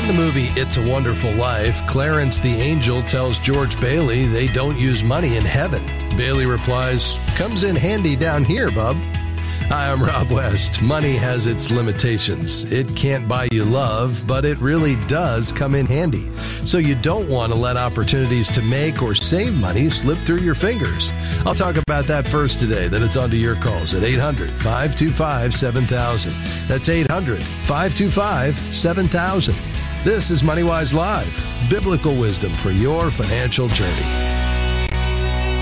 In the movie It's a Wonderful Life, Clarence the angel tells George Bailey they don't use money in heaven. Bailey replies, Comes in handy down here, bub. Hi, I'm Rob West. Money has its limitations. It can't buy you love, but it really does come in handy. So you don't want to let opportunities to make or save money slip through your fingers. I'll talk about that first today, then it's on to your calls at 800 525 7000. That's 800 525 7000. This is MoneyWise Live, biblical wisdom for your financial journey.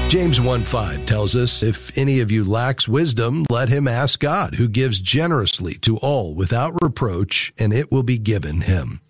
James 1 5 tells us, If any of you lacks wisdom, let him ask God, who gives generously to all without reproach, and it will be given him.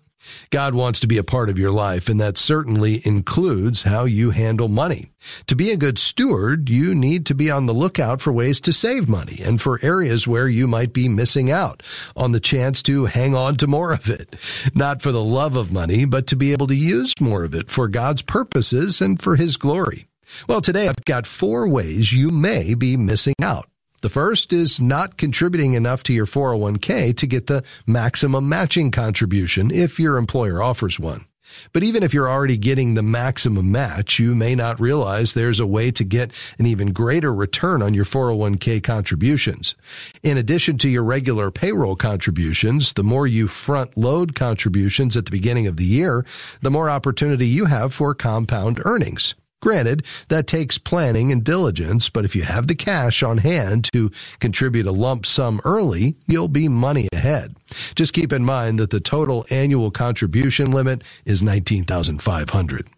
God wants to be a part of your life, and that certainly includes how you handle money. To be a good steward, you need to be on the lookout for ways to save money and for areas where you might be missing out on the chance to hang on to more of it. Not for the love of money, but to be able to use more of it for God's purposes and for His glory. Well, today I've got four ways you may be missing out. The first is not contributing enough to your 401k to get the maximum matching contribution if your employer offers one. But even if you're already getting the maximum match, you may not realize there's a way to get an even greater return on your 401k contributions. In addition to your regular payroll contributions, the more you front load contributions at the beginning of the year, the more opportunity you have for compound earnings. Granted, that takes planning and diligence, but if you have the cash on hand to contribute a lump sum early, you'll be money ahead. Just keep in mind that the total annual contribution limit is 19,500.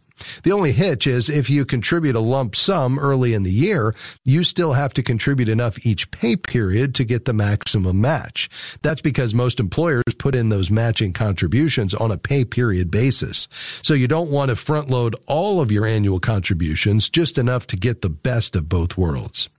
The only hitch is if you contribute a lump sum early in the year, you still have to contribute enough each pay period to get the maximum match. That's because most employers put in those matching contributions on a pay period basis. So you don't want to front load all of your annual contributions, just enough to get the best of both worlds.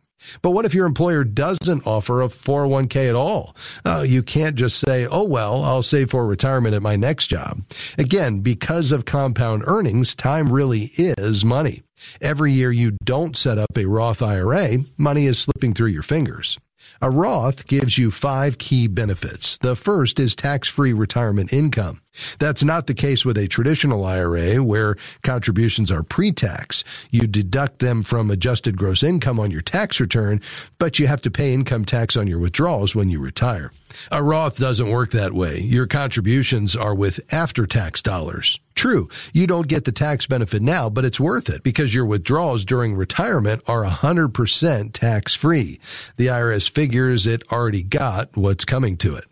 But what if your employer doesn't offer a 401k at all? Uh, you can't just say, oh, well, I'll save for retirement at my next job. Again, because of compound earnings, time really is money. Every year you don't set up a Roth IRA, money is slipping through your fingers. A Roth gives you five key benefits. The first is tax-free retirement income. That's not the case with a traditional IRA where contributions are pre-tax. You deduct them from adjusted gross income on your tax return, but you have to pay income tax on your withdrawals when you retire. A Roth doesn't work that way. Your contributions are with after-tax dollars. True, you don't get the tax benefit now, but it's worth it because your withdrawals during retirement are 100% tax free. The IRS figures it already got what's coming to it.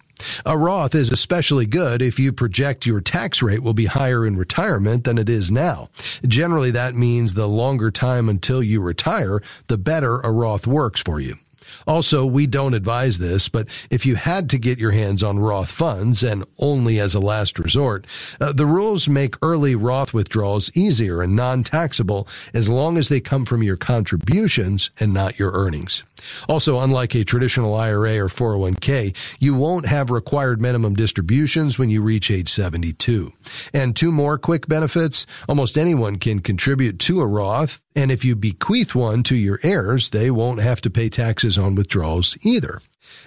A Roth is especially good if you project your tax rate will be higher in retirement than it is now. Generally, that means the longer time until you retire, the better a Roth works for you. Also, we don't advise this, but if you had to get your hands on Roth funds and only as a last resort, uh, the rules make early Roth withdrawals easier and non-taxable as long as they come from your contributions and not your earnings. Also, unlike a traditional IRA or 401k, you won't have required minimum distributions when you reach age 72. And two more quick benefits. Almost anyone can contribute to a Roth. And if you bequeath one to your heirs, they won't have to pay taxes on withdrawals either.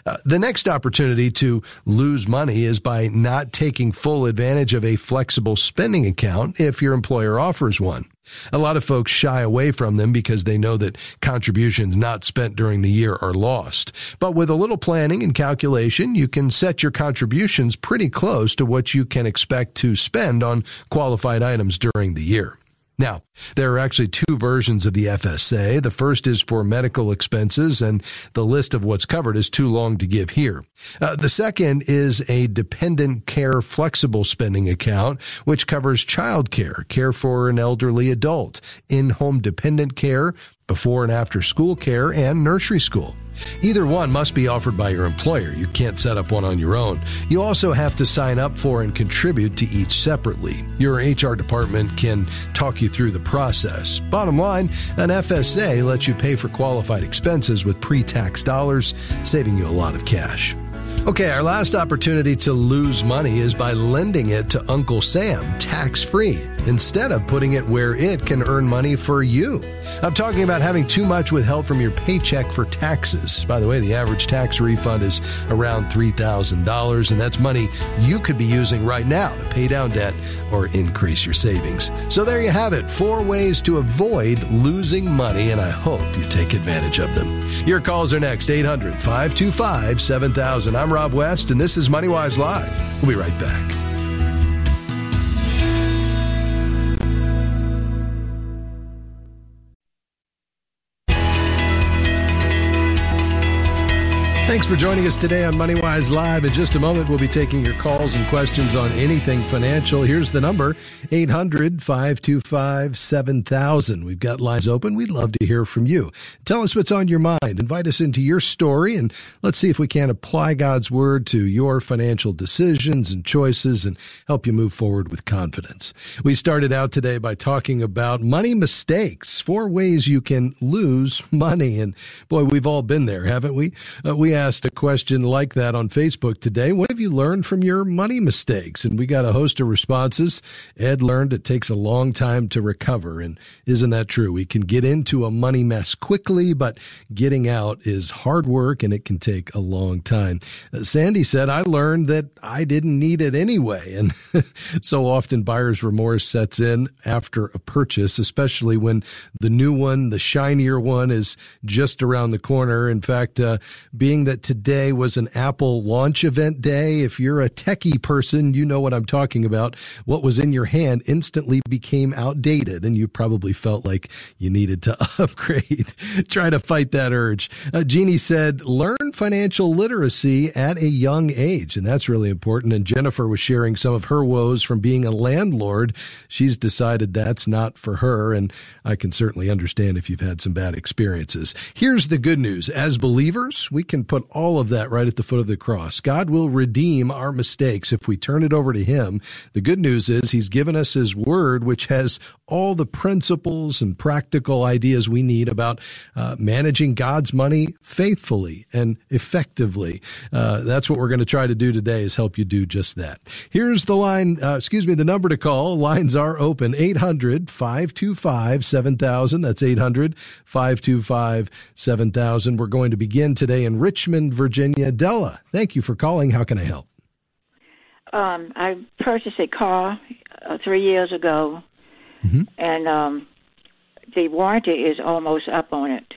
Uh, the next opportunity to lose money is by not taking full advantage of a flexible spending account if your employer offers one. A lot of folks shy away from them because they know that contributions not spent during the year are lost. But with a little planning and calculation, you can set your contributions pretty close to what you can expect to spend on qualified items during the year. Now, there are actually two versions of the FSA. The first is for medical expenses, and the list of what's covered is too long to give here. Uh, the second is a dependent care flexible spending account, which covers child care, care for an elderly adult, in-home dependent care, before and after school care, and nursery school. Either one must be offered by your employer. You can't set up one on your own. You also have to sign up for and contribute to each separately. Your HR department can talk you through the process. Bottom line, an FSA lets you pay for qualified expenses with pre tax dollars, saving you a lot of cash. Okay, our last opportunity to lose money is by lending it to Uncle Sam tax free. Instead of putting it where it can earn money for you. I'm talking about having too much withheld from your paycheck for taxes. By the way, the average tax refund is around $3,000, and that's money you could be using right now to pay down debt or increase your savings. So there you have it four ways to avoid losing money, and I hope you take advantage of them. Your calls are next 800 525 7000. I'm Rob West, and this is MoneyWise Live. We'll be right back. Thanks for joining us today on MoneyWise Live. In just a moment, we'll be taking your calls and questions on anything financial. Here's the number 800 525 7000. We've got lines open. We'd love to hear from you. Tell us what's on your mind. Invite us into your story, and let's see if we can apply God's word to your financial decisions and choices and help you move forward with confidence. We started out today by talking about money mistakes, four ways you can lose money. And boy, we've all been there, haven't we? Uh, we asked a question like that on Facebook today. What have you learned from your money mistakes? And we got a host of responses. Ed learned it takes a long time to recover. And isn't that true? We can get into a money mess quickly, but getting out is hard work and it can take a long time. Uh, Sandy said, I learned that I didn't need it anyway. And so often buyer's remorse sets in after a purchase, especially when the new one, the shinier one is just around the corner. In fact, uh, being that that today was an Apple launch event day. If you're a techie person, you know what I'm talking about. What was in your hand instantly became outdated, and you probably felt like you needed to upgrade. Try to fight that urge. Uh, Jeannie said, learn financial literacy at a young age, and that's really important. And Jennifer was sharing some of her woes from being a landlord. She's decided that's not for her, and I can certainly understand if you've had some bad experiences. Here's the good news. As believers, we can put all of that right at the foot of the cross. God will redeem our mistakes if we turn it over to Him. The good news is He's given us His Word, which has all the principles and practical ideas we need about uh, managing God's money faithfully and effectively. Uh, that's what we're going to try to do today is help you do just that. Here's the line, uh, excuse me, the number to call. Lines are open 800 525 7000. That's 800 525 7000. We're going to begin today in Richmond, Virginia. Della, thank you for calling. How can I help? Um, I purchased a car uh, three years ago mm-hmm. and um, the warranty is almost up on it.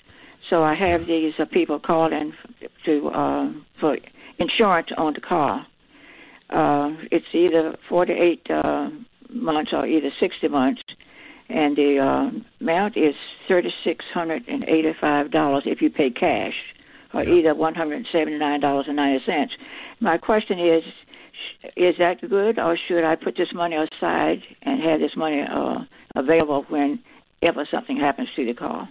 So I have these uh, people calling to uh, for insurance on the car. Uh, it's either 48 uh, months or either 60 months, and the uh, amount is $3,685 if you pay cash, or yeah. either $179.90. My question is, is that good, or should I put this money aside and have this money uh, available whenever something happens to the car?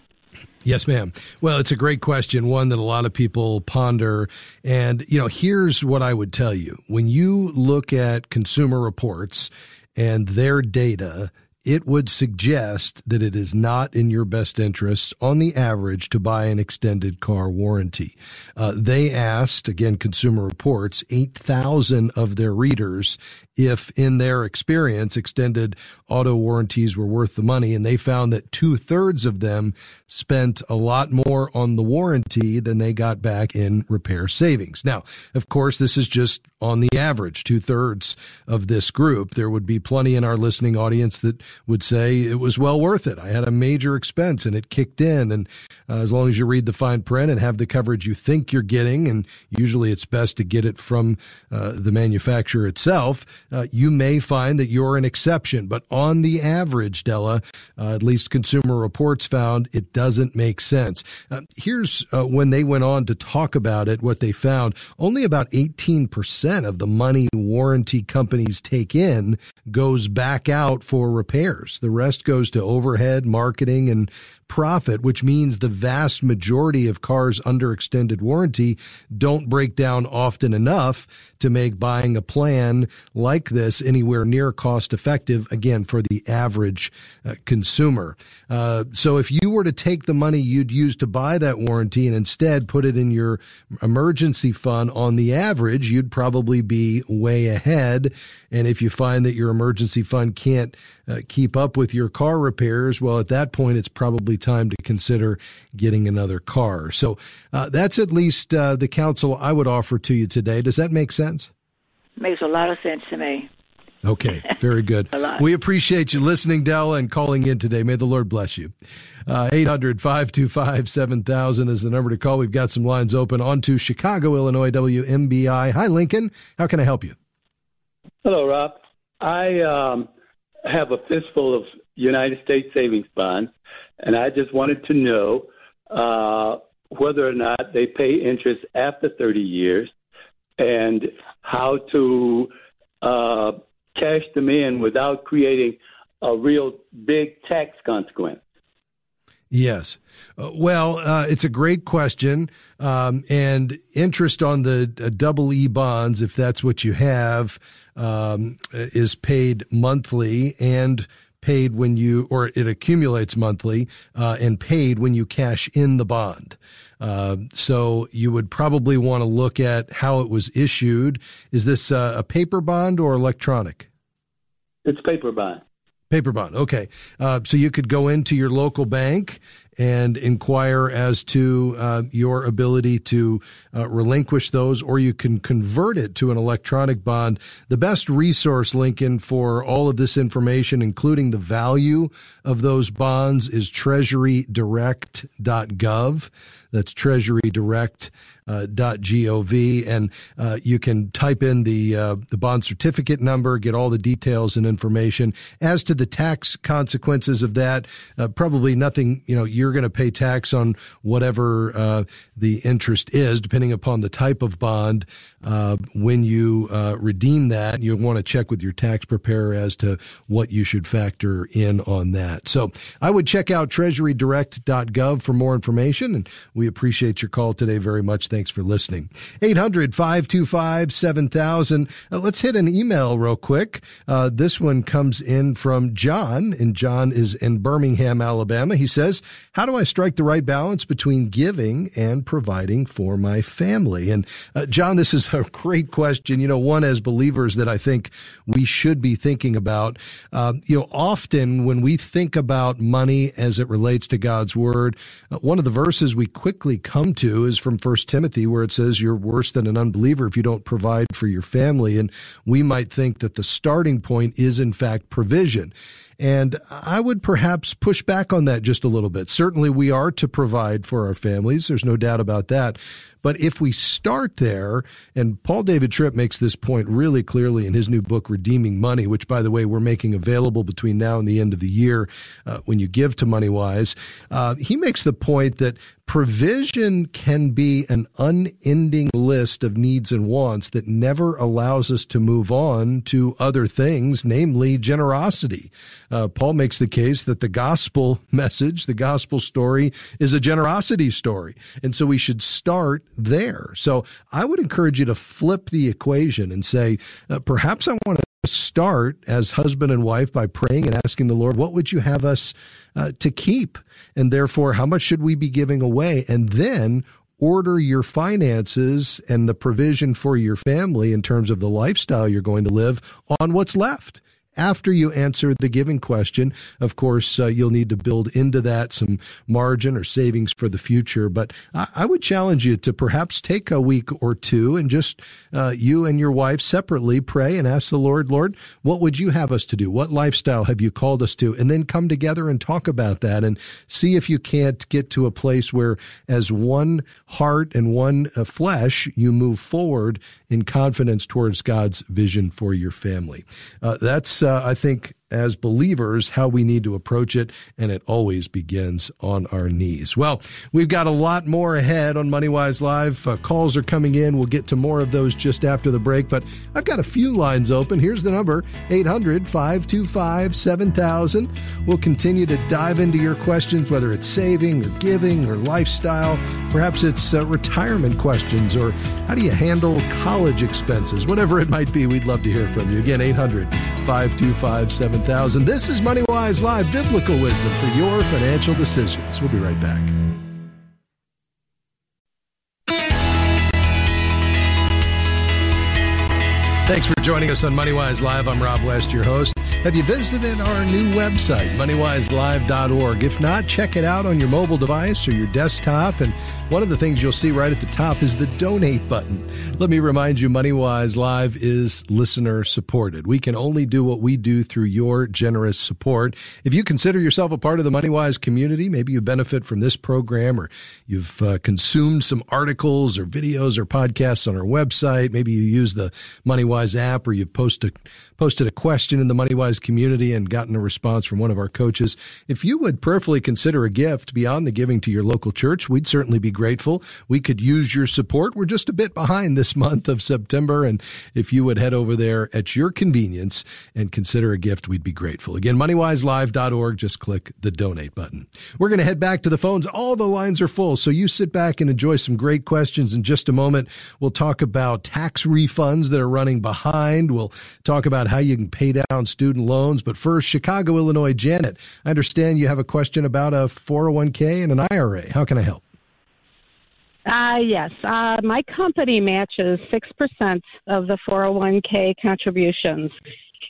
Yes, ma'am. Well, it's a great question, one that a lot of people ponder. And, you know, here's what I would tell you. When you look at consumer reports and their data, it would suggest that it is not in your best interest on the average to buy an extended car warranty. Uh, they asked, again, Consumer Reports, 8,000 of their readers if in their experience extended auto warranties were worth the money. And they found that two thirds of them spent a lot more on the warranty than they got back in repair savings. Now, of course, this is just on the average, two thirds of this group. There would be plenty in our listening audience that would say it was well worth it. I had a major expense and it kicked in. And uh, as long as you read the fine print and have the coverage you think you're getting, and usually it's best to get it from uh, the manufacturer itself, uh, you may find that you're an exception. But on the average, Della, uh, at least Consumer Reports found it doesn't make sense. Uh, here's uh, when they went on to talk about it, what they found only about 18% of the money warranty companies take in goes back out for repairs. The rest goes to overhead, marketing, and profit, which means the vast majority of cars under extended warranty don't break down often enough to make buying a plan like this anywhere near cost effective, again, for the average uh, consumer. Uh, so if you were to take the money you'd use to buy that warranty and instead put it in your emergency fund on the average, you'd probably be way ahead. And if you find that your emergency fund can't uh, keep up with your car repairs, well, at that point, it's probably time to consider getting another car. So uh, that's at least uh, the counsel I would offer to you today. Does that make sense? Makes a lot of sense to me. Okay, very good. we appreciate you listening, Dell, and calling in today. May the Lord bless you. Uh, 800 525 7000 is the number to call. We've got some lines open on to Chicago, Illinois, WMBI. Hi, Lincoln. How can I help you? Hello, Rob. I um, have a fistful of United States savings bonds, and I just wanted to know uh, whether or not they pay interest after 30 years and how to uh, cash them in without creating a real big tax consequence. Yes. Uh, well, uh, it's a great question. Um, and interest on the uh, double E bonds, if that's what you have, um, is paid monthly and paid when you, or it accumulates monthly uh, and paid when you cash in the bond. Uh, so you would probably want to look at how it was issued. Is this uh, a paper bond or electronic? It's paper bond. Paper bond. Okay. Uh, so you could go into your local bank and inquire as to uh, your ability to uh, relinquish those, or you can convert it to an electronic bond. The best resource, Lincoln, for all of this information, including the value of those bonds, is treasurydirect.gov. That's treasurydirect.gov, uh, .gov, and uh, you can type in the uh, the bond certificate number, get all the details and information. As to the tax consequences of that, uh, probably nothing. You know, you're going to pay tax on whatever uh, the interest is, depending upon the type of bond. Uh, when you redeem that, you'll want to check with your tax preparer as to what you should factor in on that. So I would check out treasurydirect.gov for more information, and we appreciate your call today very much. Thanks for listening. 800 525 7000. Uh, let's hit an email real quick. Uh, this one comes in from John, and John is in Birmingham, Alabama. He says, How do I strike the right balance between giving and providing for my family? And uh, John, this is a great question. You know, one as believers that I think we should be thinking about. Uh, you know, often when we think about money as it relates to God's word, uh, one of the verses we quickly come to is from First Timothy Timothy, where it says you're worse than an unbeliever if you don't provide for your family. And we might think that the starting point is, in fact, provision. And I would perhaps push back on that just a little bit. Certainly, we are to provide for our families. There's no doubt about that. But if we start there, and Paul David Tripp makes this point really clearly in his new book, Redeeming Money, which, by the way, we're making available between now and the end of the year uh, when you give to MoneyWise, uh, he makes the point that provision can be an unending list of needs and wants that never allows us to move on to other things, namely generosity. Uh, Paul makes the case that the gospel message, the gospel story, is a generosity story. And so we should start there. So I would encourage you to flip the equation and say, uh, perhaps I want to start as husband and wife by praying and asking the Lord, what would you have us uh, to keep? And therefore, how much should we be giving away? And then order your finances and the provision for your family in terms of the lifestyle you're going to live on what's left after you answer the giving question. Of course, uh, you'll need to build into that some margin or savings for the future. But I, I would challenge you to perhaps take a week or two and just uh, you and your wife separately pray and ask the Lord, Lord, what would you have us to do? What lifestyle have you called us to? And then come together and talk about that and see if you can't get to a place where, as one heart and one uh, flesh, you move forward in confidence towards God's vision for your family. Uh, that's, uh, I think, as believers how we need to approach it, and it always begins on our knees. Well, we've got a lot more ahead on MoneyWise Live. Uh, calls are coming in. We'll get to more of those just after the break, but I've got a few lines open. Here's the number 800 525 7000. We'll continue to dive into your questions, whether it's saving or giving or lifestyle. Perhaps it's uh, retirement questions or how do you handle college expenses? Whatever it might be, we'd love to hear from you. Again, 800 525 7000. This is MoneyWise Live Biblical Wisdom for your financial decisions. We'll be right back. Thanks for joining us on MoneyWise Live. I'm Rob West, your host. Have you visited our new website, moneywiselive.org? If not, check it out on your mobile device or your desktop. And one of the things you'll see right at the top is the donate button. Let me remind you, MoneyWise Live is listener supported. We can only do what we do through your generous support. If you consider yourself a part of the MoneyWise community, maybe you benefit from this program or you've uh, consumed some articles or videos or podcasts on our website. Maybe you use the MoneyWise app or you post posted, posted a question in the MoneyWise community and gotten a response from one of our coaches. If you would prayerfully consider a gift beyond the giving to your local church, we'd certainly be grateful. We could use your support. We're just a bit behind this month of September. And if you would head over there at your convenience and consider a gift, we'd be grateful. Again, moneywiselive.org. Just click the donate button. We're going to head back to the phones. All the lines are full. So you sit back and enjoy some great questions. In just a moment, we'll talk about tax refunds that are running behind. We'll talk about how you can pay down student loans. But first, Chicago, Illinois, Janet, I understand you have a question about a 401k and an IRA. How can I help? Uh, yes. Uh, my company matches 6% of the 401k contributions.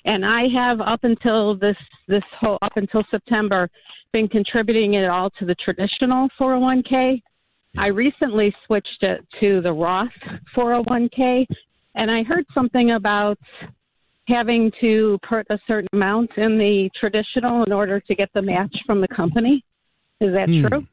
And I have up until this, this whole, up until September, been contributing it all to the traditional 401k. I recently switched it to the Roth 401k, and I heard something about having to put a certain amount in the traditional in order to get the match from the company. Is that hmm. true?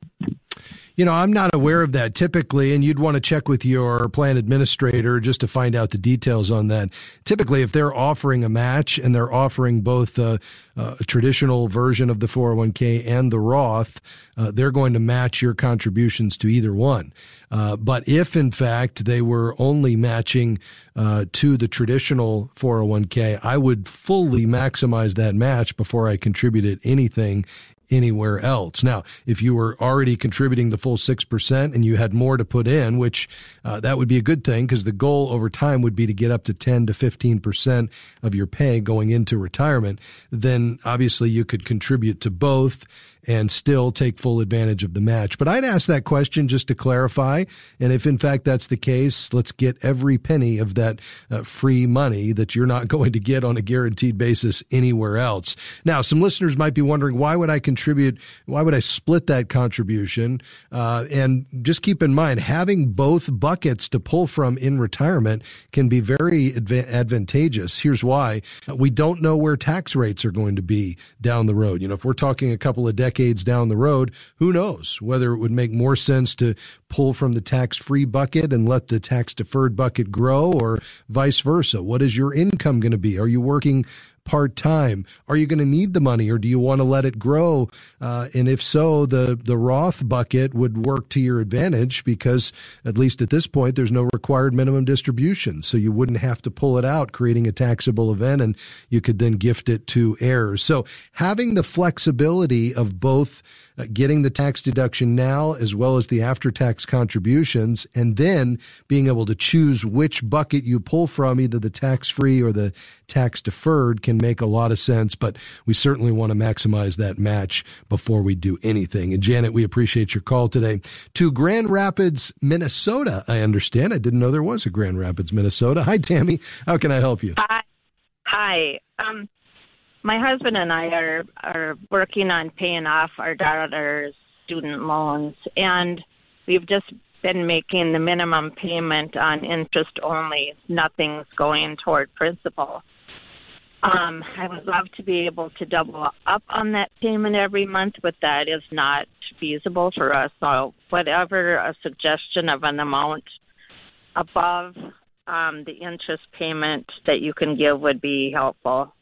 You know, I'm not aware of that typically, and you'd want to check with your plan administrator just to find out the details on that. Typically, if they're offering a match and they're offering both a, a traditional version of the 401k and the Roth, uh, they're going to match your contributions to either one. Uh, but if in fact they were only matching uh, to the traditional 401k, I would fully maximize that match before I contributed anything anywhere else. Now, if you were already contributing the full 6% and you had more to put in, which uh, that would be a good thing because the goal over time would be to get up to 10 to 15% of your pay going into retirement, then obviously you could contribute to both and still take full advantage of the match. But I'd ask that question just to clarify. And if in fact that's the case, let's get every penny of that uh, free money that you're not going to get on a guaranteed basis anywhere else. Now, some listeners might be wondering, why would I contribute? Why would I split that contribution? Uh, and just keep in mind, having both buckets to pull from in retirement can be very adva- advantageous. Here's why. We don't know where tax rates are going to be down the road. You know, if we're talking a couple of decades, decades down the road, who knows whether it would make more sense to pull from the tax free bucket and let the tax deferred bucket grow or vice versa? What is your income going to be? Are you working part time? Are you going to need the money or do you want to let it grow? Uh, and if so, the, the Roth bucket would work to your advantage because at least at this point, there's no required minimum distribution. So you wouldn't have to pull it out, creating a taxable event and you could then gift it to heirs. So having the flexibility of both uh, getting the tax deduction now as well as the after tax contributions, and then being able to choose which bucket you pull from, either the tax free or the tax deferred, can make a lot of sense. But we certainly want to maximize that match before we do anything. And Janet, we appreciate your call today to Grand Rapids, Minnesota. I understand. I didn't know there was a Grand Rapids, Minnesota. Hi, Tammy. How can I help you? Hi. Hi. Um, my husband and I are are working on paying off our daughter's student loans, and we've just been making the minimum payment on interest only. Nothing's going toward principal. Um, I would love to be able to double up on that payment every month, but that is not feasible for us. So, whatever a suggestion of an amount above um, the interest payment that you can give would be helpful.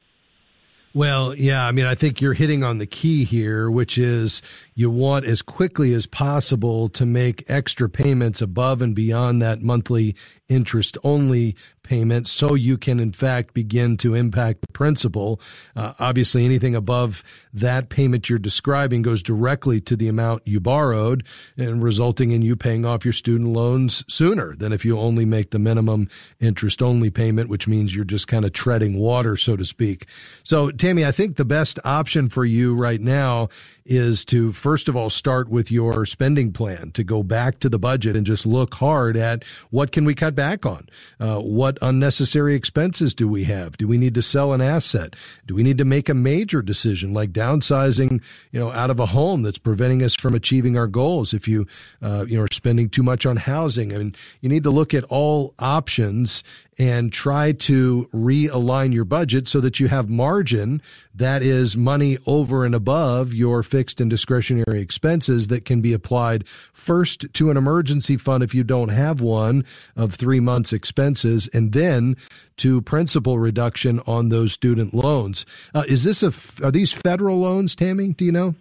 Well, yeah, I mean, I think you're hitting on the key here, which is you want as quickly as possible to make extra payments above and beyond that monthly interest only payment so you can in fact begin to impact the principal. Uh, obviously anything above that payment you're describing goes directly to the amount you borrowed and resulting in you paying off your student loans sooner than if you only make the minimum interest only payment which means you're just kind of treading water so to speak. So tammy i think the best option for you right now is to first of all start with your spending plan to go back to the budget and just look hard at what can we cut back on. Uh, what unnecessary expenses do we have? Do we need to sell an asset? Do we need to make a major decision like downsizing you know out of a home that's preventing us from achieving our goals? If you uh, you know are spending too much on housing I mean you need to look at all options and try to realign your budget so that you have margin that is money over and above your fixed and discretionary expenses that can be applied first to an emergency fund if you don't have one of three months expenses and then to principal reduction on those student loans. Uh, is this a, are these federal loans, Tammy? Do you know?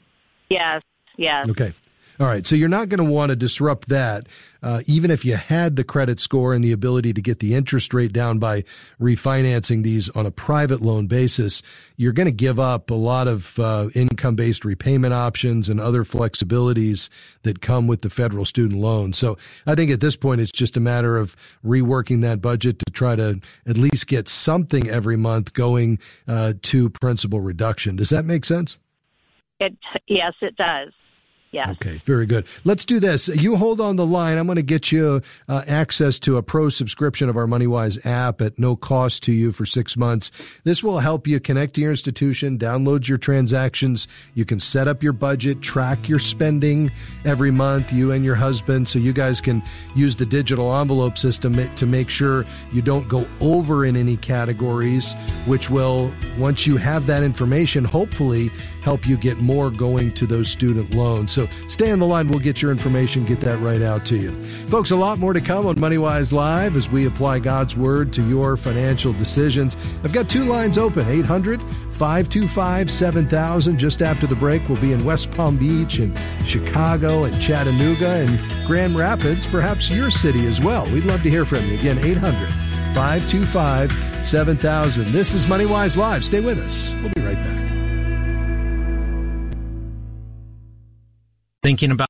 Yes. Yes. Okay. All right. So you're not going to want to disrupt that, uh, even if you had the credit score and the ability to get the interest rate down by refinancing these on a private loan basis. You're going to give up a lot of uh, income based repayment options and other flexibilities that come with the federal student loan. So I think at this point, it's just a matter of reworking that budget to try to at least get something every month going uh, to principal reduction. Does that make sense? It yes, it does. Okay, very good. Let's do this. You hold on the line. I'm going to get you uh, access to a pro subscription of our MoneyWise app at no cost to you for six months. This will help you connect to your institution, download your transactions. You can set up your budget, track your spending every month, you and your husband, so you guys can use the digital envelope system to make sure you don't go over in any categories, which will, once you have that information, hopefully help you get more going to those student loans. So stay on the line. We'll get your information, get that right out to you. Folks, a lot more to come on MoneyWise Live as we apply God's Word to your financial decisions. I've got two lines open 800 525 7000. Just after the break, we'll be in West Palm Beach and Chicago and Chattanooga and Grand Rapids, perhaps your city as well. We'd love to hear from you. Again, 800 525 7000. This is MoneyWise Live. Stay with us. We'll be right back. Thinking about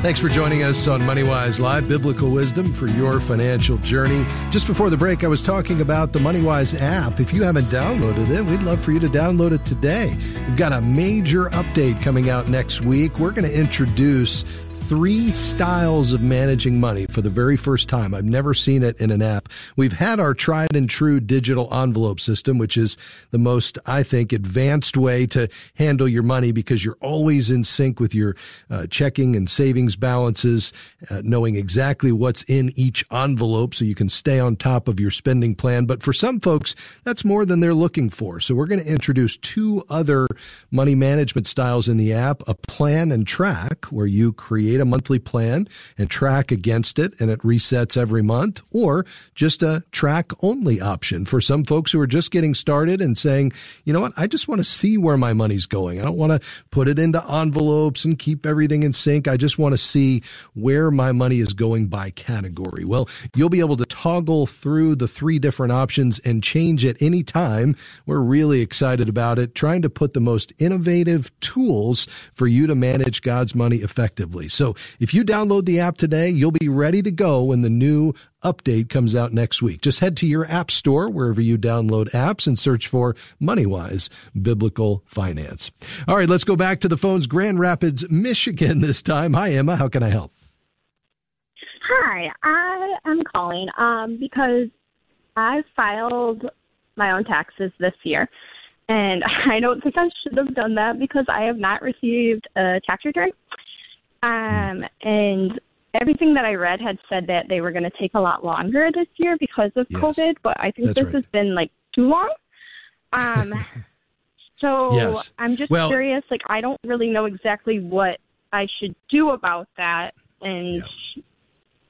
Thanks for joining us on MoneyWise Live, biblical wisdom for your financial journey. Just before the break, I was talking about the MoneyWise app. If you haven't downloaded it, we'd love for you to download it today. We've got a major update coming out next week. We're going to introduce three styles of managing money for the very first time. I've never seen it in an app. We've had our tried and true digital envelope system, which is the most, I think, advanced way to handle your money because you're always in sync with your uh, checking and savings balances, uh, knowing exactly what's in each envelope so you can stay on top of your spending plan. But for some folks, that's more than they're looking for. So we're going to introduce two other money management styles in the app, a plan and track where you create create a monthly plan and track against it and it resets every month or just a track only option for some folks who are just getting started and saying, you know what? I just want to see where my money's going. I don't want to put it into envelopes and keep everything in sync. I just want to see where my money is going by category. Well, you'll be able to toggle through the three different options and change at any time. We're really excited about it, trying to put the most innovative tools for you to manage God's money effectively. So if you download the app today, you'll be ready to go when the new update comes out next week. Just head to your app store, wherever you download apps, and search for MoneyWise Biblical Finance. All right, let's go back to the phones. Grand Rapids, Michigan this time. Hi, Emma. How can I help? Hi, I am calling um, because I filed my own taxes this year. And I don't think I should have done that because I have not received a tax return. Um, and everything that I read had said that they were going to take a lot longer this year because of yes. COVID, but I think That's this right. has been like too long. Um, so yes. I'm just well, curious. Like, I don't really know exactly what I should do about that. And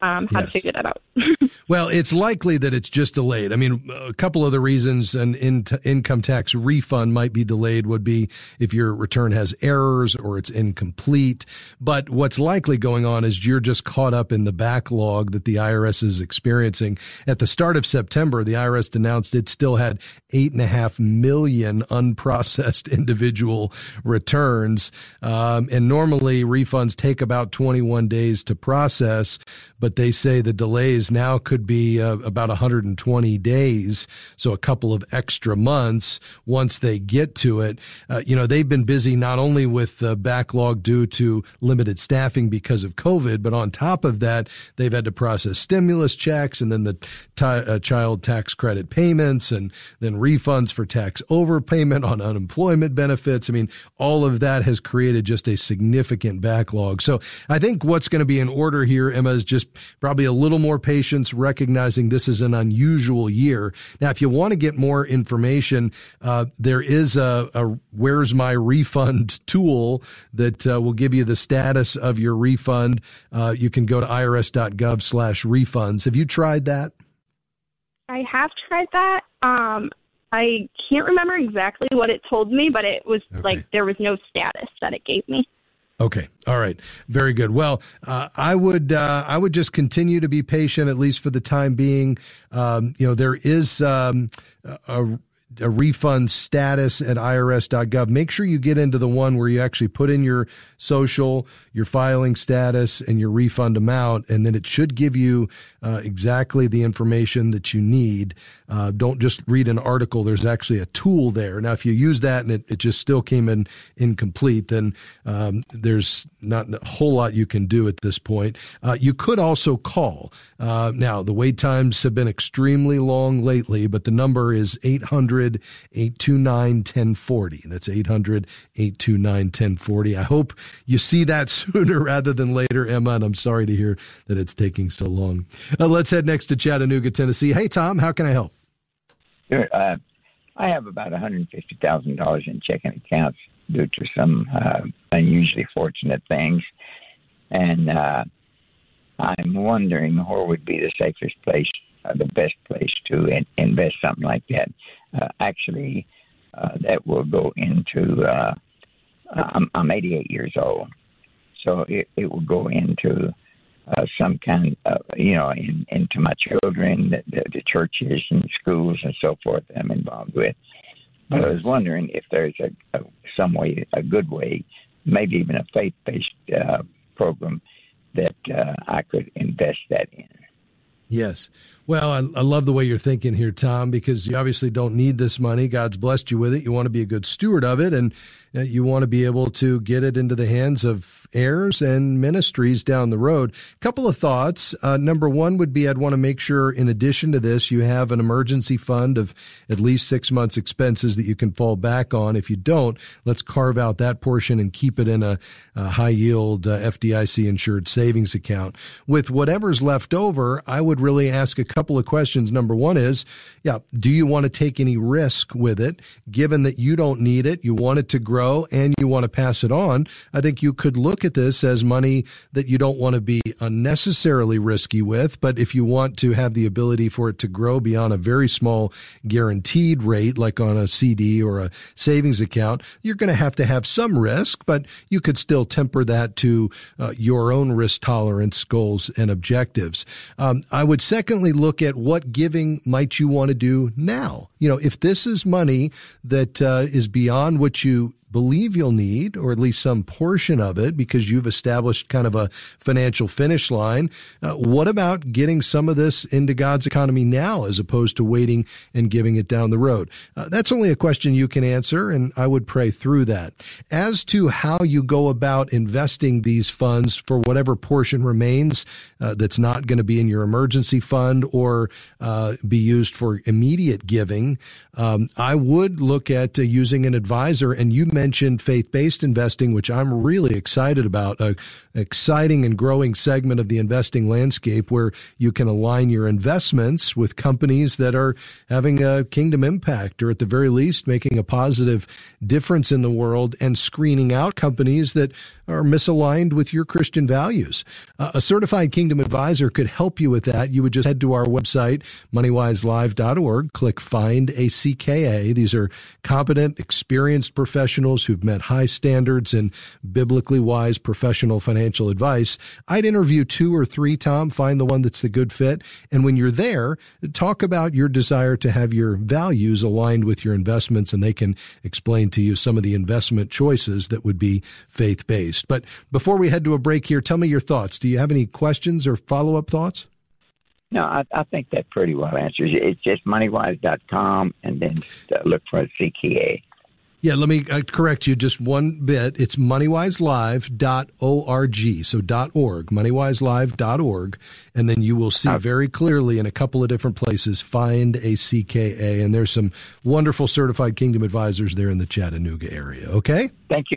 um, how Yes. to figure that out. Well, it's likely that it's just delayed. I mean, a couple of the reasons an in- income tax refund might be delayed would be if your return has errors or it's incomplete. But what's likely going on is you're just caught up in the backlog that the IRS is experiencing. At the start of September, the IRS announced it still had eight and a half million unprocessed individual returns. Um, and normally refunds take about 21 days to process, but they say the delays now could be uh, about 120 days. So a couple of extra months once they get to it. Uh, you know, they've been busy not only with the backlog due to limited staffing because of COVID, but on top of that, they've had to process stimulus checks and then the ti uh, child tax credit payments and then refunds for tax overpayment on unemployment benefits. I mean, all of that has created just a significant backlog. So I think what's going to be in order here, Emma, is just probably a little more patience, recognizing this is an unusual year. Now, if you want to get more information, uh, there is a, a Where's My Refund tool that uh, will give you the status of your refund. Uh, you can go to irs.gov slash refunds. Have you tried that? I have tried that. Um, I can't remember exactly what it told me, but it was Okay. like there was no status that it gave me. Okay. All right. Very good. Well, uh, I would uh, I would just continue to be patient, at least for the time being. Um, you know, there is um, a, a refund status at irs.gov. Make sure you get into the one where you actually put in your social, your filing status, and your refund amount, and then it should give you uh, exactly the information that you need. Uh, don't just read an article. There's actually a tool there. Now, if you use that and it, it just still came in incomplete, then um, there's not a whole lot you can do at this point. Uh, you could also call. Uh, now, the wait times have been extremely long lately, but the number is 800 829 1040. That's 800 829 1040. I hope you see that sooner rather than later, Emma, and I'm sorry to hear that it's taking so long. Uh, let's head next to Chattanooga, Tennessee. Hey, Tom, how can I help? Sure. Uh, I have about $150,000 in checking accounts due to some uh, unusually fortunate things. And uh, I'm wondering where would be the safest place, uh, the best place to in- invest something like that. Uh, actually, that will go into, uh, I'm, I'm 88 years old, so it, it will go into uh, some kind of, you know, in, into my children, the, the, the churches and schools and so forth that I'm involved with. But I was wondering if there's a, a some way, a good way, maybe even a faith-based uh, program that uh, I could invest that in. Yes. Well, I, I love the way you're thinking here, Tom, because you obviously don't need this money. God's blessed you with it. You want to be a good steward of it, and uh, you want to be able to get it into the hands of heirs and ministries down the road. couple of thoughts. Uh, number one would be I'd want to make sure, in addition to this, you have an emergency fund of at least six months' expenses that you can fall back on. If you don't, let's carve out that portion and keep it in a, a high yield uh, FDIC insured savings account. With whatever's left over, I would really ask a couple of questions. Number one is, yeah, do you want to take any risk with it? Given that you don't need it, you want it to grow and you want to pass it on, I think you could look at this as money that you don't want to be unnecessarily risky with. But if you want to have the ability for it to grow beyond a very small guaranteed rate, like on a CD or a savings account, you're going to have to have some risk, but you could still temper that to uh, your own risk tolerance goals and objectives. Um, I would secondly look at what giving might you want to do now. You know, if this is money that uh, is beyond what you believe you'll need, or at least some portion of it, because you've established kind of a financial finish line. Uh, what about getting some of this into God's economy now as opposed to waiting and giving it down the road? Uh, that's only a question you can answer, and I would pray through that. As to how you go about investing these funds for whatever portion remains uh, that's not going to be in your emergency fund or uh, be used for immediate giving, um, I would look at uh, using an advisor, and you mentioned faith based investing, which I'm really excited about, a exciting and growing segment of the investing landscape where you can align your investments with companies that are having a kingdom impact or at the very least making a positive difference in the world and screening out companies that are misaligned with your Christian values. Uh, a certified kingdom advisor could help you with that. You would just head to our website, moneywiselive.org, click find a CKA. These are competent, experienced professionals who've met high standards in biblically wise professional financial advice. I'd interview two or three, Tom, find the one that's the good fit. And when you're there, talk about your desire to have your values aligned with your investments and they can explain to you some of the investment choices that would be faith based. But before we head to a break here, tell me your thoughts. Do you have any questions or follow up thoughts? No, I, I think that pretty well answers it. It's just moneywise.com and then uh, look for a CKA. Yeah, let me uh, correct you just one bit. It's moneywiselive.org. So dot .org, moneywiselive.org. And then you will see very clearly in a couple of different places, find a CKA. And there's some wonderful certified kingdom advisors there in the Chattanooga area. Okay? Thank you.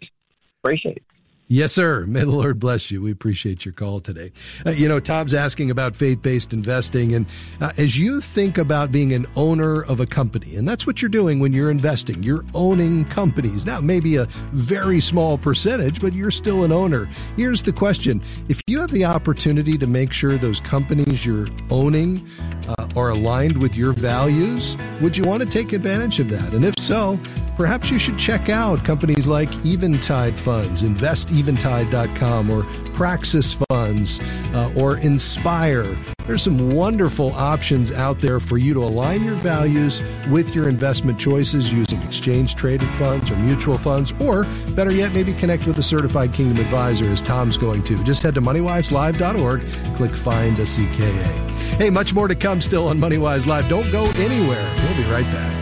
Appreciate it. Yes, sir. May the Lord bless you. We appreciate your call today. Uh, you know, Tom's asking about faith based investing. And uh, as you think about being an owner of a company, and that's what you're doing when you're investing, you're owning companies. Now, maybe a very small percentage, but you're still an owner. Here's the question If you have the opportunity to make sure those companies you're owning uh, are aligned with your values, would you want to take advantage of that? And if so, perhaps you should check out companies like Eventide Funds, investeventide.com, or Praxis Funds, uh, or Inspire. There's some wonderful options out there for you to align your values with your investment choices using exchange traded funds or mutual funds, or better yet, maybe connect with a certified Kingdom advisor as Tom's going to. Just head to moneywiselive.org, click Find a CKA. Hey, much more to come still on MoneyWise Live. Don't go anywhere. We'll be right back.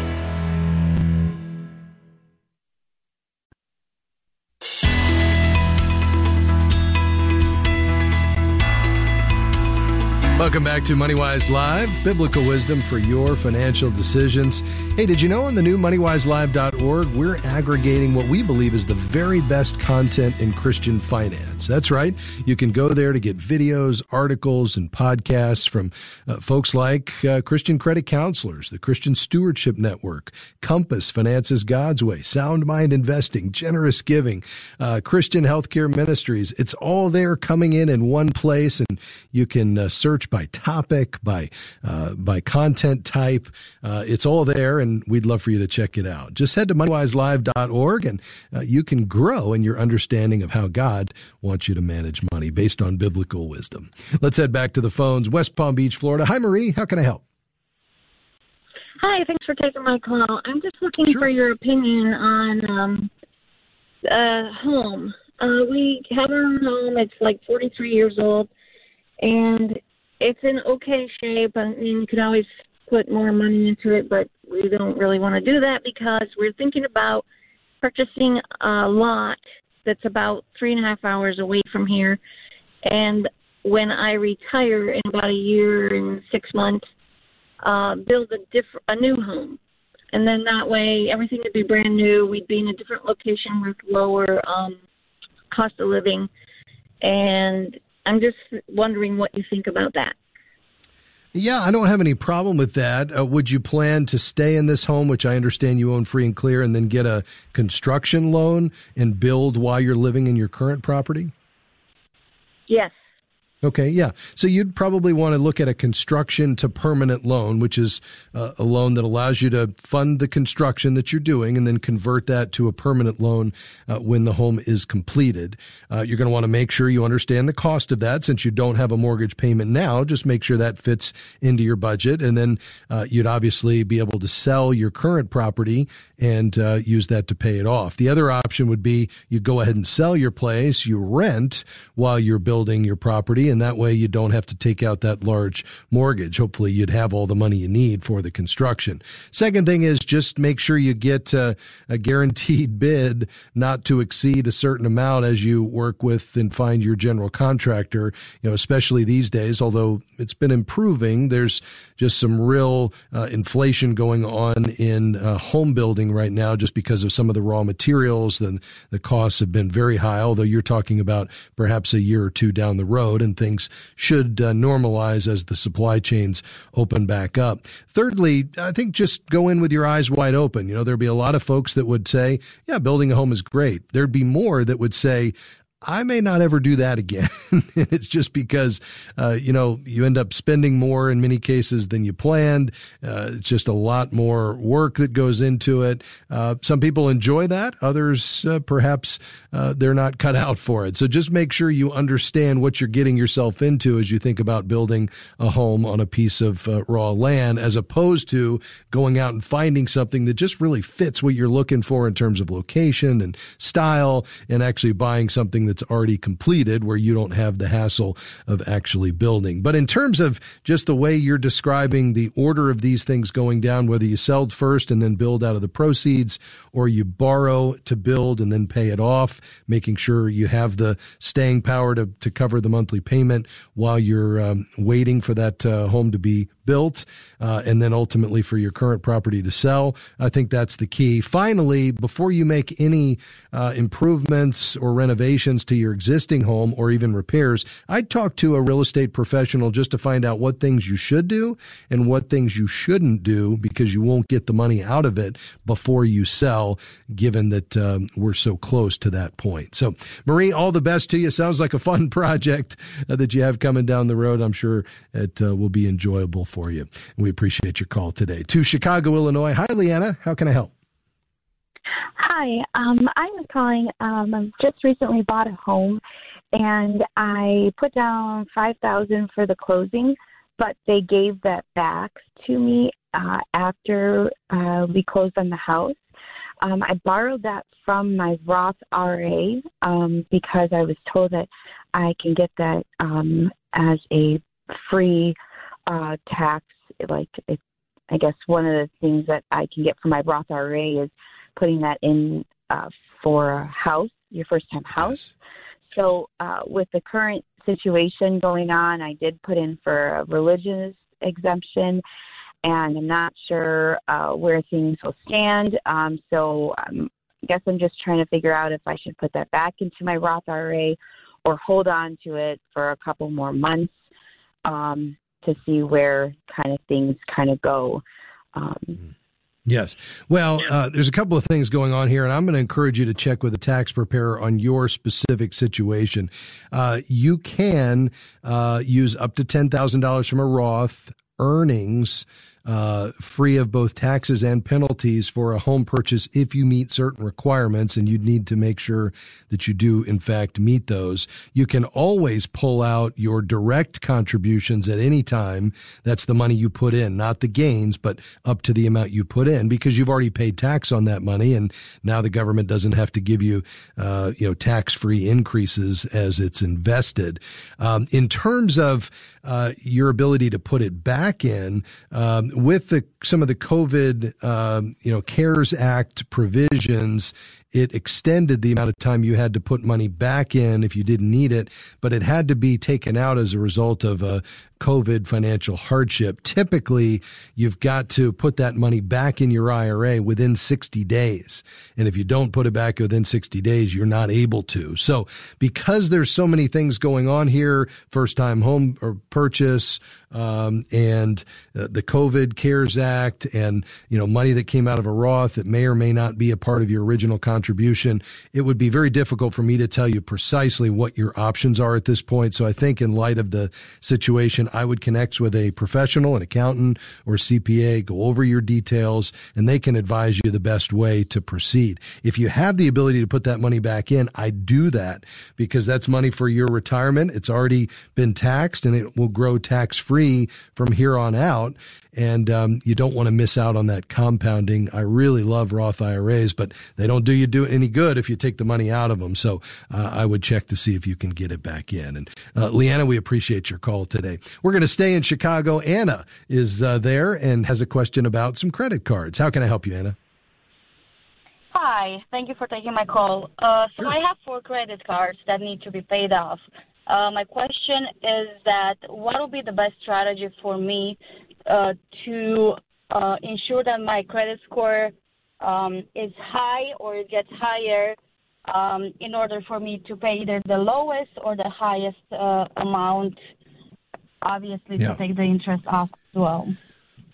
Welcome back to MoneyWise Live, biblical wisdom for your financial decisions. Hey, did you know on the new moneywiselive.org, we're aggregating what we believe is the very best content in Christian finance. That's right. You can go there to get videos, articles, and podcasts from uh, folks like uh, Christian credit counselors, the Christian Stewardship Network, Compass Finances God's Way, Sound Mind Investing, Generous Giving, uh, Christian Healthcare Ministries. It's all there coming in in one place, and you can uh, search by topic, by uh, by content type. Uh, it's all there, and we'd love for you to check it out. Just head to moneywiselive.org, and uh, you can grow in your understanding of how God wants you to manage money based on biblical wisdom. Let's head back to the phones. West Palm Beach, Florida. Hi, Marie. How can I help? Hi, thanks for taking my call. I'm just looking sure. for your opinion on um, a home. Uh, we have our home. It's like 43 years old, and it's in okay shape. I mean, you could always put more money into it, but we don't really want to do that because we're thinking about purchasing a lot that's about three and a half hours away from here. And when I retire in about a year and six months, uh, build a different, a new home, and then that way everything would be brand new. We'd be in a different location with lower um, cost of living, and I'm just wondering what you think about that. Yeah, I don't have any problem with that. Uh, would you plan to stay in this home, which I understand you own free and clear, and then get a construction loan and build while you're living in your current property? Yes. Okay, yeah. So you'd probably want to look at a construction to permanent loan, which is uh, a loan that allows you to fund the construction that you're doing and then convert that to a permanent loan uh, when the home is completed. Uh, you're going to want to make sure you understand the cost of that since you don't have a mortgage payment now. Just make sure that fits into your budget. And then uh, you'd obviously be able to sell your current property and uh, use that to pay it off. The other option would be you go ahead and sell your place, you rent while you're building your property and that way you don't have to take out that large mortgage. Hopefully, you'd have all the money you need for the construction. Second thing is just make sure you get uh, a guaranteed bid not to exceed a certain amount as you work with and find your general contractor. You know, especially these days, although it's been improving, there's just some real uh, inflation going on in uh, home building right now just because of some of the raw materials and the costs have been very high, although you're talking about perhaps a year or two down the road and things should uh, normalize as the supply chains open back up. Thirdly, I think just go in with your eyes wide open. You know, there'd be a lot of folks that would say, yeah, building a home is great. There'd be more that would say, I may not ever do that again. it's just because, uh, you know, you end up spending more in many cases than you planned. Uh, it's just a lot more work that goes into it. Uh, some people enjoy that. Others, uh, perhaps, uh, they're not cut out for it. So just make sure you understand what you're getting yourself into as you think about building a home on a piece of uh, raw land, as opposed to going out and finding something that just really fits what you're looking for in terms of location and style and actually buying something that's already completed where you don't have the hassle of actually building. But in terms of just the way you're describing the order of these things going down, whether you sell first and then build out of the proceeds, or you borrow to build and then pay it off, making sure you have the staying power to, to cover the monthly payment while you're um, waiting for that uh, home to be built, uh, and then ultimately for your current property to sell. I think that's the key. Finally, before you make any uh, improvements or renovations to your existing home or even repairs, I'd talk to a real estate professional just to find out what things you should do and what things you shouldn't do because you won't get the money out of it before you sell, given that um, we're so close to that point. So, Marie, all the best to you. Sounds like a fun project uh, that you have coming down the road. I'm sure it uh, will be enjoyable for for you. We appreciate your call today. To Chicago, Illinois. Hi, Leanna. How can I help? Hi, um, I'm calling. Um, I just recently bought a home, and I put down five thousand for the closing, but they gave that back to me uh, after uh, we closed on the house. Um, I borrowed that from my Roth IRA um, because I was told that I can get that um, as a free uh, tax, like it, I guess one of the things that I can get from my Roth IRA is putting that in uh, for a house, your first time house. Yes. So uh, with the current situation going on, I did put in for a religious exemption, and I'm not sure uh, where things will stand. Um, so um, I guess I'm just trying to figure out if I should put that back into my Roth IRA or hold on to it for a couple more months. Um, to see where kind of things kind of go. Um, Yes. Well, uh, there's a couple of things going on here, and I'm going to encourage you to check with a tax preparer on your specific situation. Uh, you can uh, use up to $10,000 from a Roth earnings uh, free of both taxes and penalties for a home purchase if you meet certain requirements, and you'd need to make sure that you do, in fact, meet those. You can always pull out your direct contributions at any time. That's the money you put in, not the gains, but up to the amount you put in because you've already paid tax on that money, and now the government doesn't have to give you, uh, you know, tax-free increases as it's invested. Um, in terms of uh, your ability to put it back in um, with the some of the COVID, um, you know, CARES Act provisions it extended the amount of time you had to put money back in if you didn't need it, but it had to be taken out as a result of a COVID financial hardship. Typically, you've got to put that money back in your IRA within 60 days. And if you don't put it back within 60 days, you're not able to. So because there's so many things going on here, first time home or purchase, um, and uh, the COVID CARES Act and, you know, money that came out of a Roth that may or may not be a part of your original contribution, it would be very difficult for me to tell you precisely what your options are at this point. So I think in light of the situation, I would connect with a professional, an accountant or CPA, go over your details, and they can advise you the best way to proceed. If you have the ability to put that money back in, I do that because that's money for your retirement. It's already been taxed and it will grow tax free from here on out. And um, you don't want to miss out on that compounding. I really love Roth IRAs, but they don't do you do any good if you take the money out of them. So uh, I would check to see if you can get it back in. And uh, Leanna, we appreciate your call today. We're going to stay in Chicago. Anna is uh, there and has a question about some credit cards. How can I help you, Anna? Hi, thank you for taking my call. Uh, so Sure. I have four credit cards that need to be paid off. Uh, my question is that what would be the best strategy for me uh, to uh, ensure that my credit score um, is high or it gets higher um, in order for me to pay either the lowest or the highest uh, amount, obviously Yeah. to take the interest off as well.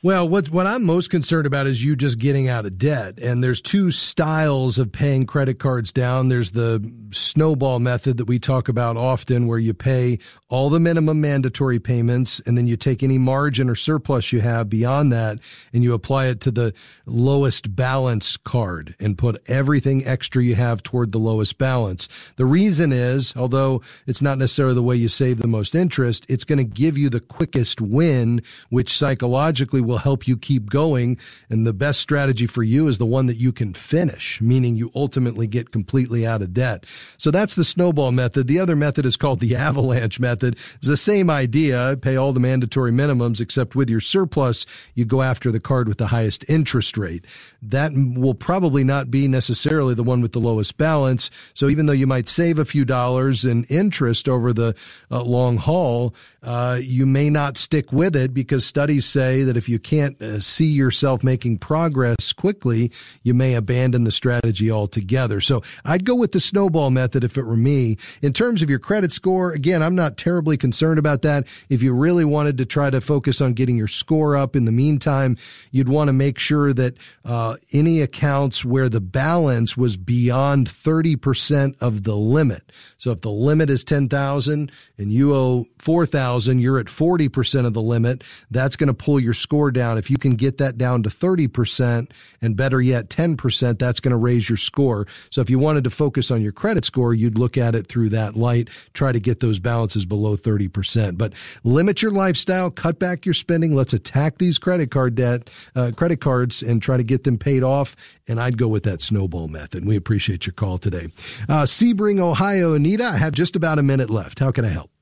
Well, what what I'm most concerned about is you just getting out of debt. And there's two styles of paying credit cards down. There's the snowball method that we talk about often where you pay all the minimum mandatory payments and then you take any margin or surplus you have beyond that and you apply it to the lowest balance card and put everything extra you have toward the lowest balance. The reason is, although it's not necessarily the way you save the most interest, it's going to give you the quickest win, which psychologically will help you keep going. And the best strategy for you is the one that you can finish, meaning you ultimately get completely out of debt. So that's the snowball method. The other method is called the avalanche method. It's the same idea. Pay all the mandatory minimums, except with your surplus, you go after the card with the highest interest rate. That will probably not be necessarily the one with the lowest balance. So even though you might save a few dollars in interest over the uh, long haul, uh, you may not stick with it because studies say that if you can't uh, see yourself making progress quickly, you may abandon the strategy altogether. So I'd go with the snowball method if it were me. In terms of your credit score, again, I'm not terribly concerned about that. If you really wanted to try to focus on getting your score up in the meantime, you'd want to make sure that uh, any accounts where the balance was beyond 30% of the limit. So if the limit is 10,000 and you owe 4,000, you're at 40% of the limit. That's going to pull your score down. If you can get that down to 30% and better yet 10%, that's going to raise your score. So if you wanted to focus on your credit score, you'd look at it through that light, try to get those balances below 30%. But limit your lifestyle, cut back your spending. Let's attack these credit card debt, uh, credit cards and try to get them paid off. And I'd go with that snowball method. We appreciate your call today. Uh, Sebring, Ohio. Anita, I have just about a minute left. How can I help?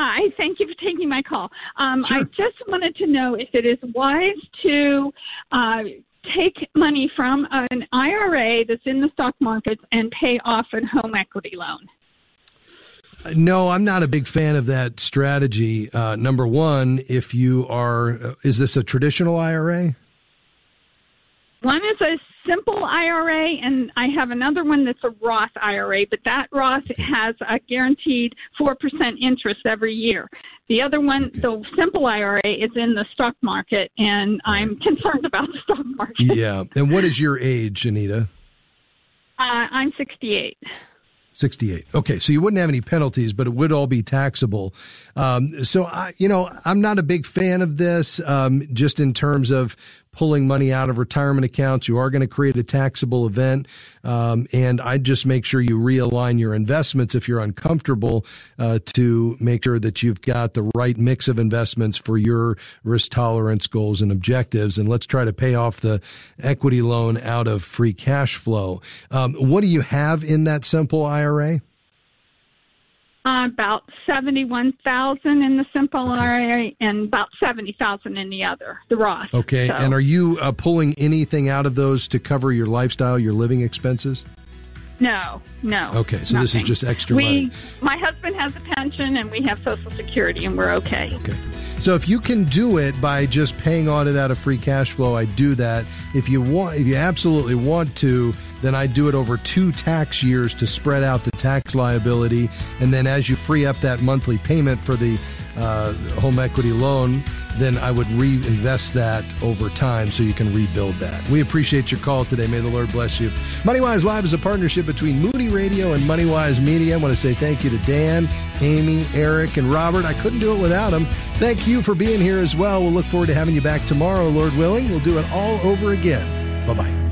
Hi. Thank you for taking my call. Um, I just wanted to know if it is wise to uh, take money from an IRA that's in the stock markets and pay off a home equity loan. No, I'm not a big fan of that strategy. Uh, number one, if you are, uh, is this a traditional IRA? One is a simple IRA, and I have another one that's a Roth IRA, but that Roth has a guaranteed 4% interest every year. The other one, the simple IRA, is in the stock market, and I'm concerned about the stock market. Yeah. And what is your age, Anita? Uh, I'm 68. 68. Okay, so you wouldn't have any penalties, but it would all be taxable. Um, so I, you know, I'm not a big fan of this. Um, just in terms of pulling money out of retirement accounts, you are going to create a taxable event, um, and I'd just make sure you realign your investments if you're uncomfortable uh, to make sure that you've got the right mix of investments for your risk tolerance goals and objectives. And let's try to pay off the equity loan out of free cash flow. Um, what do you have in that simple IRA? Uh, about seventy-one thousand in the simple IRA, and about seventy thousand in the other, the Roth. Okay. So- And are you uh, pulling anything out of those to cover your lifestyle, your living expenses? No, no. Okay, so this is just extra we, money. My husband has a pension, and we have Social Security, and we're okay. Okay. So if you can do it by just paying on it out of free cash flow, I do that. If you want, if you absolutely want to, then I do it over two tax years to spread out the tax liability, and then as you free up that monthly payment for the uh, home equity loan, then I would reinvest that over time so you can rebuild that. We appreciate your call today. May the Lord bless you. MoneyWise Live is a partnership between Moody Radio and MoneyWise Media. I want to say thank you to Dan, Amy, Eric, and Robert. I couldn't do it without them. Thank you for being here as well. We'll look forward to having you back tomorrow, Lord willing. We'll do it all over again. Bye bye.